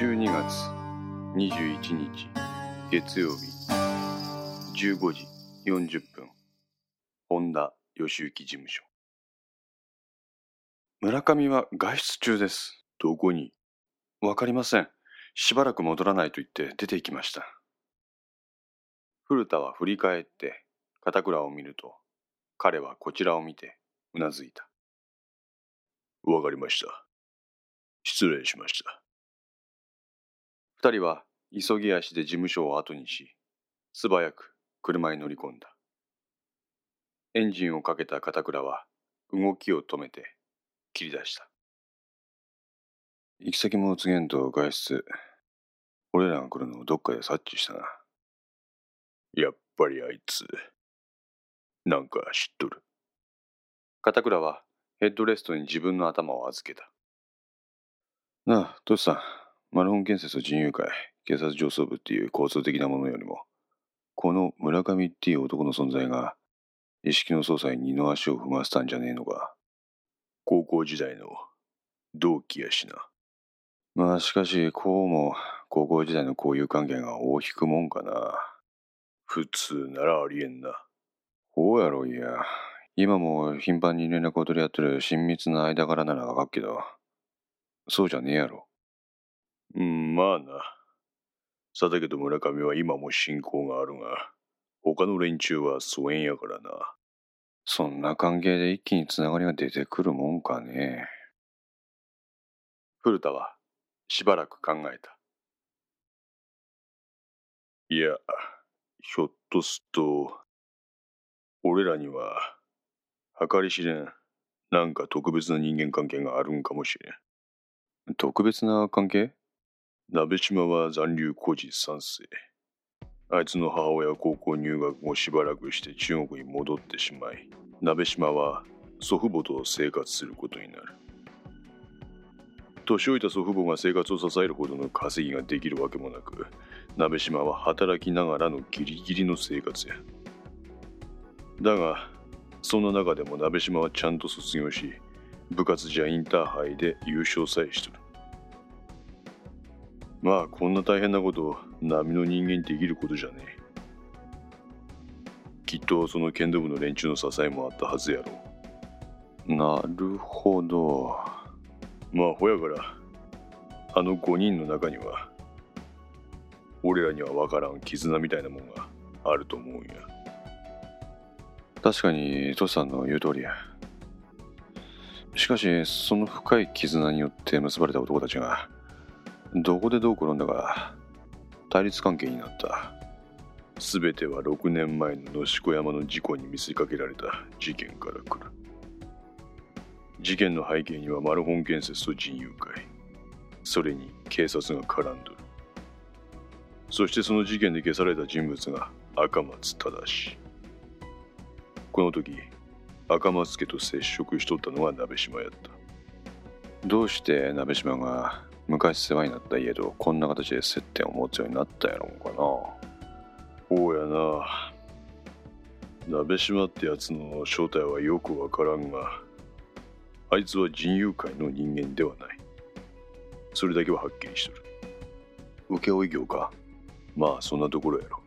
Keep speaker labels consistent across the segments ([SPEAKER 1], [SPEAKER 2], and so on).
[SPEAKER 1] 12月21日月曜日15時40分本田義行事務所。村上は外出中です。どこに？わかりません。しばらく戻らないと言って出て行きました。古田は振り返って片倉を見ると彼はこちらを見てうなずいた。わかりました。失礼しました。二人は急ぎ足で事務所を後にし素早く車に乗り込んだ。エンジンをかけた片倉は動きを止めて切り出した。行き先も告げんと外出。俺らが来るのをどっかで察知したな。やっぱりあいつなんか知っとる。片倉はヘッドレストに自分の頭を預けた。なあトシさん。マルホン建設人友会警察上層部っていう構造的なものよりもこの村上っていう男の存在が意識の捜査に二の足を踏ませたんじゃねえのか高校時代の同期やしな。まあしかしこうも高校時代の交友関係が大きくもんかな。普通ならありえんな。ほうやろいや。今も頻繁に連絡を取り合ってる親密な間柄ならわかっけど。そうじゃねえやろ。うんまあな。佐竹と村上は今も親交があるが他の連中は疎遠やからな。そんな関係で一気につながりが出てくるもんかね。古田はしばらく考えた。いやひょっとすると俺らには計り知れんなんか特別な人間関係があるんかもしれん。特別な関係？鍋島は残留孤児三世。あいつの母親は高校入学後しばらくして中国に戻ってしまい鍋島は祖父母と生活することになる。年老いた祖父母が生活を支えるほどの稼ぎができるわけもなく鍋島は働きながらのギリギリの生活や。だがそんな中でも鍋島はちゃんと卒業し部活じゃインターハイで優勝さえしとる。まあこんな大変なこと波の人間にできることじゃねえ。きっとその剣道部の連中の支えもあったはずやろう。なるほど。まあほやからあの5人の中には俺らには分からん絆みたいなもんがあると思うんや。確かにトシさんの言う通りや。しかしその深い絆によって結ばれた男たちがどこでどう転んだか対立関係になった。全ては6年前の野子山の事故に見せかけられた。事件から来る。事件の背景にはマルホン建設と人友会。それに警察が絡んどる。そしてその事件で消された人物が赤松正この時赤松家と接触しとったのが鍋島やった。どうして鍋島が昔世話になった家とこんな形で接点を持つようになったやろうかな。おうやな。鍋島ってやつの正体はよくわからんがあいつは人友会の人間ではない。それだけははっきりしとる。請負業か？まあそんなところやろ。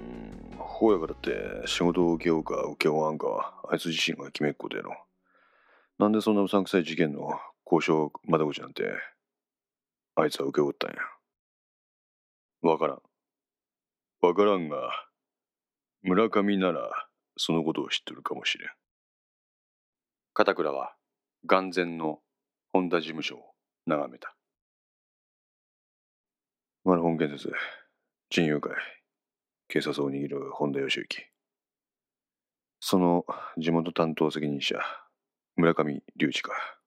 [SPEAKER 1] うんほうやからって仕事を請け負うか請け負わんかはあいつ自身が決めっことやろ。なんでそんなうさんくさい事件の交渉窓口なんてあいつは受け負ったんや。わからん。わからんが、村上ならそのことを知ってるかもしれん。片倉は眼前の本田事務所を眺めた。マルホン建設、人友会、警察を握る本田義行。その地元担当責任者、村上隆二か。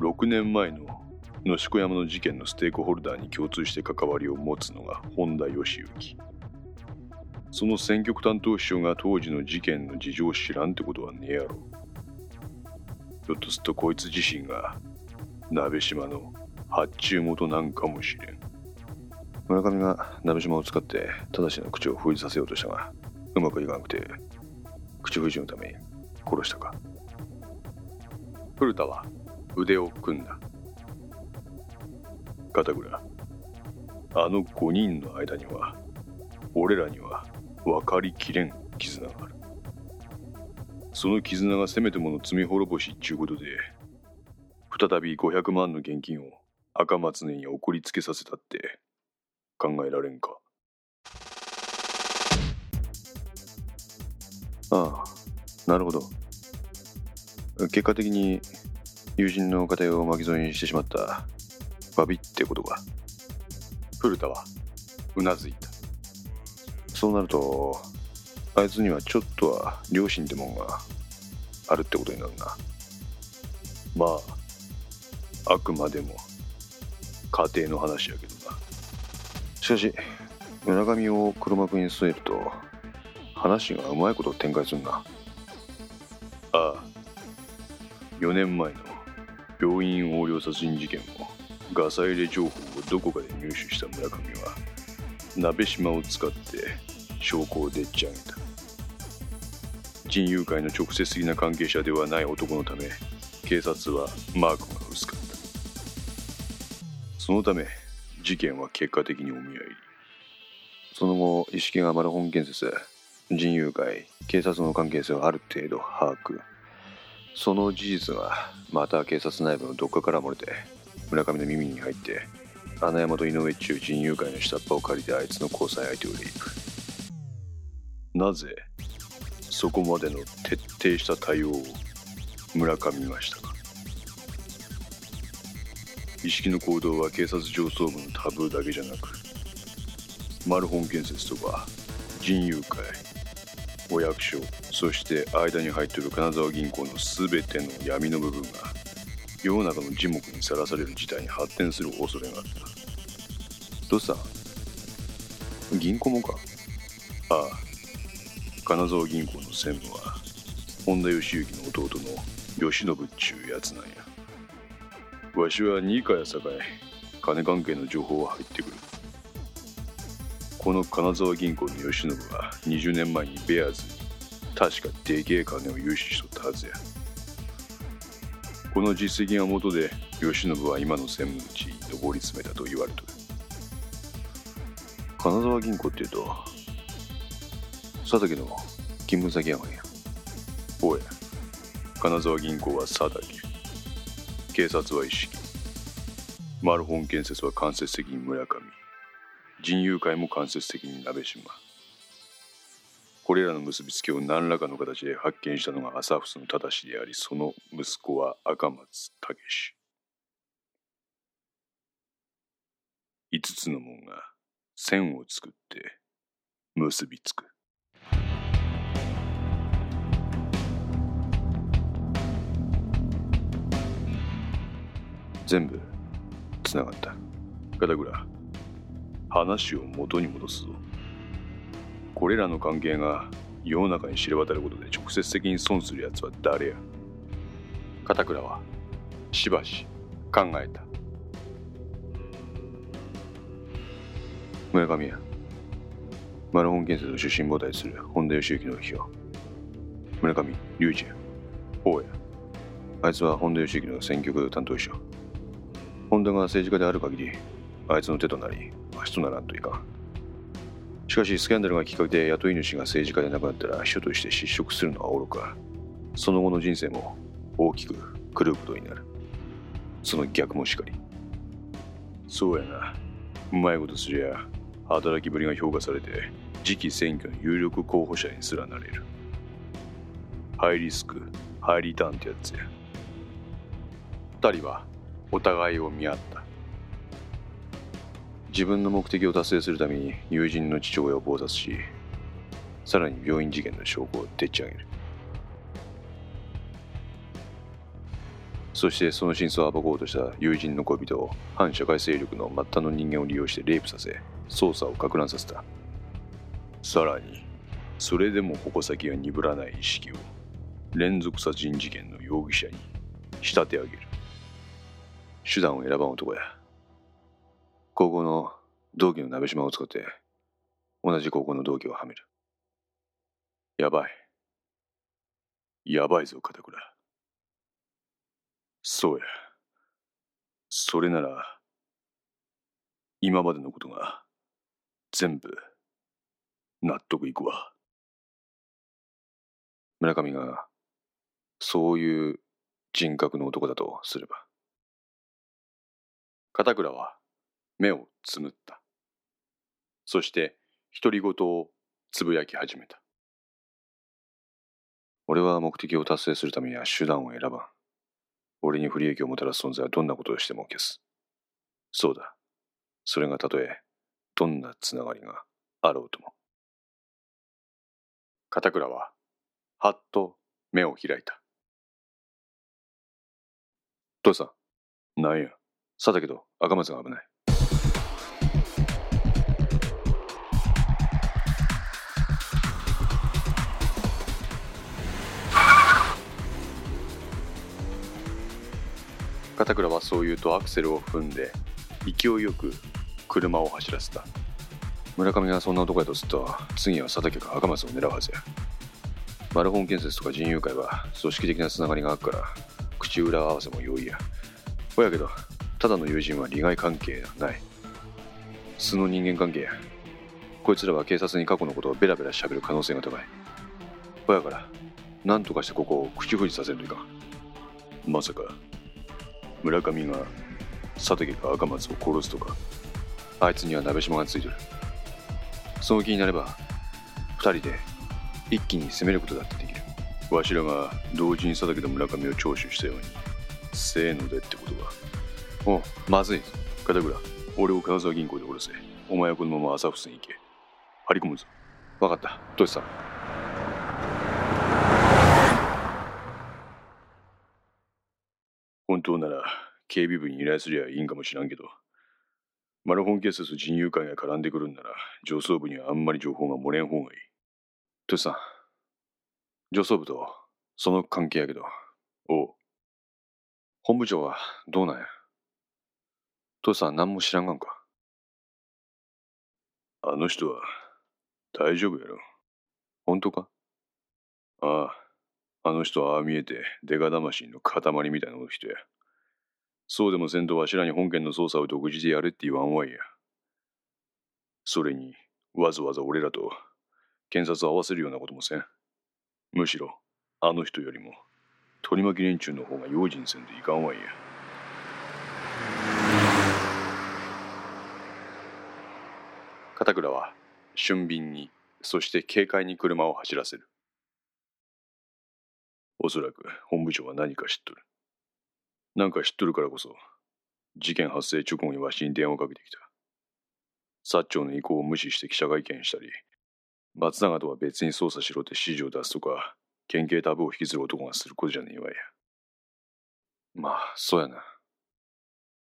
[SPEAKER 1] 6年前の野子山の事件のステークホルダーに共通して関わりを持つのが本田義行。その選挙区担当秘書が当時の事件の事情を知らんってことはねえやろ。ひょっとするとこいつ自身が鍋島の発注元なんかもしれん。村上が鍋島を使って正しの口を封じさせようとしたがうまくいかなくて口封じのために殺したか。古田は腕を組んだ。片倉あの5人の間には俺らには分かりきれん絆がある。その絆がせめてもの罪滅ぼしっちゅうことで再び500万の現金を赤松根に送りつけさせたって考えられんか。ああなるほど。結果的に友人の家庭を巻き添えにしてしまった。バビってことか。古田はうなずいた。そうなるとあいつにはちょっとは良心ってもんがあるってことになるな。まああくまでも家庭の話やけどな。しかし村上を黒幕に据えると話がうまいこと展開するな。ああ4年前の病院横領殺人事件もガサ入れ情報をどこかで入手した村上は鍋島を使って証拠をでっち上げた。人友会の直接的な関係者ではない男のため警察はマークが薄かった。そのため事件は結果的にお見合い。その後意識がマラホン建設人友会警察の関係性をある程度把握。その事実がまた警察内部のどっかから漏れて村上の耳に入って穴山と井上中人友会の下っ端を借りてあいつの交際相手をレイプ。なぜそこまでの徹底した対応を村上がしたか？意識の行動は警察上層部のタブーだけじゃなくマルホン建設とか人友会お役所そして間に入っている金沢銀行の全ての闇の部分が世の中の耳目にさらされる事態に発展する恐れがあったどうした？銀行もか？ああ。金沢銀行の専務は本田義行の弟の吉信っちゅうやつなんや。わしは二課やさかい金関係の情報は入ってくる。この金沢銀行の吉信は20年前にベアーズに確かでけえ金を融資しとったはずや。この実績が元で吉信は今の専務の地に上り詰めたと言われとる。金沢銀行っていうと佐竹の勤務先やがんやおい金沢銀行は佐竹。警察は一式マルホン建設は間接的に村上。人友会も間接的に鍋島。これらの結びつきを何らかの形で発見したのが朝伏の正でありその息子は赤松武。史5つの門が線を作って結びつく。全部つながった。片倉話を元に戻すぞ。これらの関係が世の中に知れ渡ることで直接的に損する奴は誰や？片倉はしばし考えた。村上やマラホン建設の出身母体する本田義行の秘書村上隆二や大家あいつは本田義行の選挙区担当秘書本田が政治家である限りあいつの手となり足とならんといか。んしかしスキャンダルがきっかけで雇い主が政治家でなくなったら秘書として失職するのは愚か。その後の人生も大きく狂うことになる。その逆もしかり。そうやな。うまいことすりゃ働きぶりが評価されて次期選挙の有力候補者にすらなれる。ハイリスクハイリターンってやつや。二人はお互いを見合った。自分の目的を達成するために友人の父親を暴殺しさらに病院事件の証拠をでっち上げる。そしてその真相を暴こうとした友人の恋人を反社会勢力の末端の人間を利用してレイプさせ捜査を攪乱させた。さらにそれでも矛先が鈍らない意識を連続殺人事件の容疑者に仕立て上げる。手段を選ばん男や。高校の同期の鍋島を使って同じ高校の同期をはめるやばいやばいぞ片倉そうやそれなら今までのことが全部納得いくわ。村上がそういう人格の男だとすれば。片倉は目をつむった。そして独り言をつぶやき始めた。俺は目的を達成するためには手段を選ばん。俺に不利益をもたらす存在はどんなことをしても消す。そうだ。それがたとえ、どんなつながりがあろうとも。片倉は、はっと目を開いた。父さん、なんや。さだけど赤松が危ない。片倉はそう言うとアクセルを踏んで勢いよく車を走らせた。村上がそんな男やとすると次は佐竹か赤松を狙うはずや。マルホン建設とか人友会は組織的なつながりがあるから口裏合わせも容易や。ほやけどただの友人は利害関係ない。素の人間関係や。こいつらは警察に過去のことをベラベラ喋る可能性が高い。ほやから何とかしてここを口封じさせるといかん。まさか村上が佐竹か赤松を殺すとかあいつには鍋島がついてる。その気になれば二人で一気に攻めることだってできる。わしらが同時に佐竹と村上を聴取したようにせーのでってことか。おうまずい片倉俺を金沢銀行で降ろせ。お前はこのまま朝伏せに行け。張り込むぞ。分かった。トシさん本当なら警備部に依頼すりゃいいんかもしらんけど、マラフォン建設人友会が絡んでくるんなら、上層部にはあんまり情報が漏れん方がいい。トシさん、上層部とその関係やけど、おう。本部長はどうなんや？トシさん何も知らんがんか？あの人は大丈夫やろ。本当か？ああ。あの人はああ見えて、デカ魂の塊みたいな人や。そうでもせんとわしらに本件の捜査を独自でやれって言わんわいや。それに、わざわざ俺らと検察を合わせるようなこともせん。むしろ、あの人よりも、取り巻き連中の方が用心せんといかんわいや。片倉は俊敏にそして軽快に車を走らせるおそらく本部長は何か知っとる。なんか知っとるからこそ、事件発生直後にわしに電話をかけてきた。薩長の意向を無視して記者会見したり、松永とは別に捜査しろって指示を出すとか、県警タブを引きずる男がすることじゃねえわや。まあ、そうやな。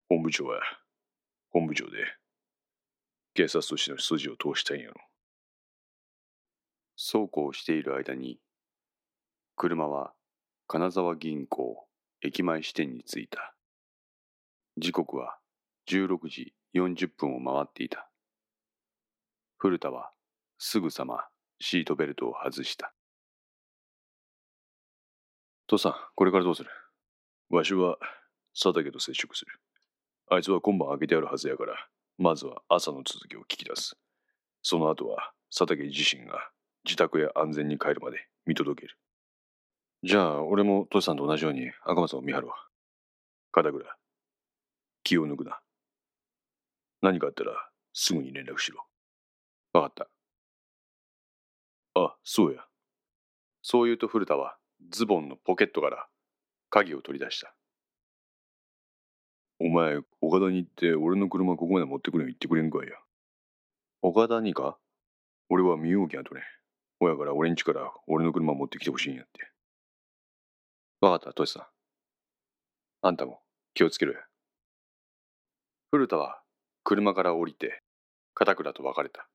[SPEAKER 1] 本部長は、本部長で、警察としての筋を通したいんやろ。そうこうしている間に、車は金沢銀行駅前支店に着いた。時刻は16時40分を回っていた。古田はすぐさまシートベルトを外した。父さん、これからどうする？わしは佐竹と接触する。あいつは今晩開けてあるはずやから、まずは朝の続きを聞き出す。その後は佐竹自身が自宅へ安全に帰るまで見届ける。じゃあ、俺もトシさんと同じように赤松を見張るわ。片倉、気を抜くな。何かあったらすぐに連絡しろ。わかった。あ、そうや。そう言うと古田はズボンのポケットから鍵を取り出した。お前、岡田に行って俺の車ここまで持ってくれん言ってくれんかいや。岡田にか？俺は身動きが取れん。親から俺んちから俺の車持ってきてほしいんやって。わかった、トシさん。あんたも気をつけろや。古田は車から降りて片倉と別れた。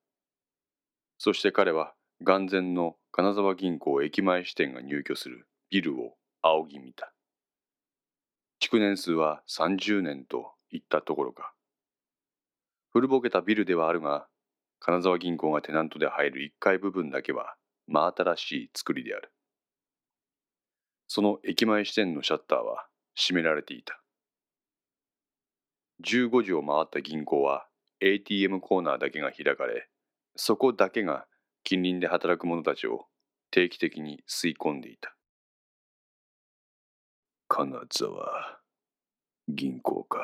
[SPEAKER 1] そして彼は眼前の金沢銀行駅前支店が入居するビルを仰ぎ見た。築年数は30年といったところか。古ぼけたビルではあるが、金沢銀行がテナントで入る1階部分だけは真新しい作りである。その駅前支店のシャッターは閉められていた。15時を回った銀行は ATM コーナーだけが開かれそこだけが近隣で働く者たちを定期的に吸い込んでいた金沢銀行か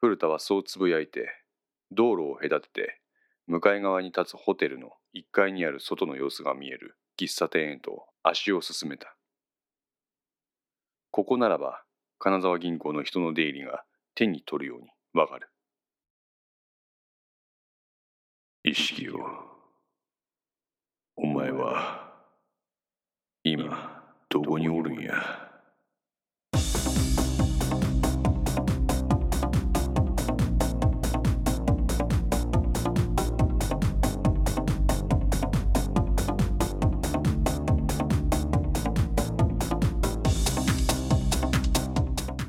[SPEAKER 1] 古田はそうつぶやいて道路を隔てて向かい側に立つホテルの1階にある外の様子が見える喫茶店へと足を進めた。ここならば金沢銀行の人の出入りが手に取るようにわかる。意識を。お前は今どこにおるんや？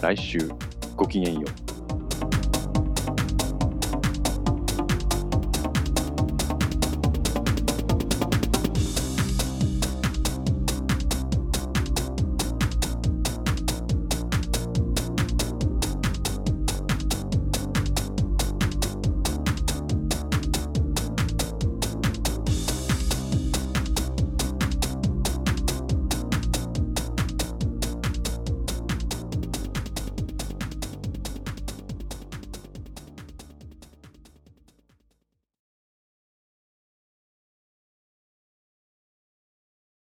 [SPEAKER 1] 来週ごきげんよう。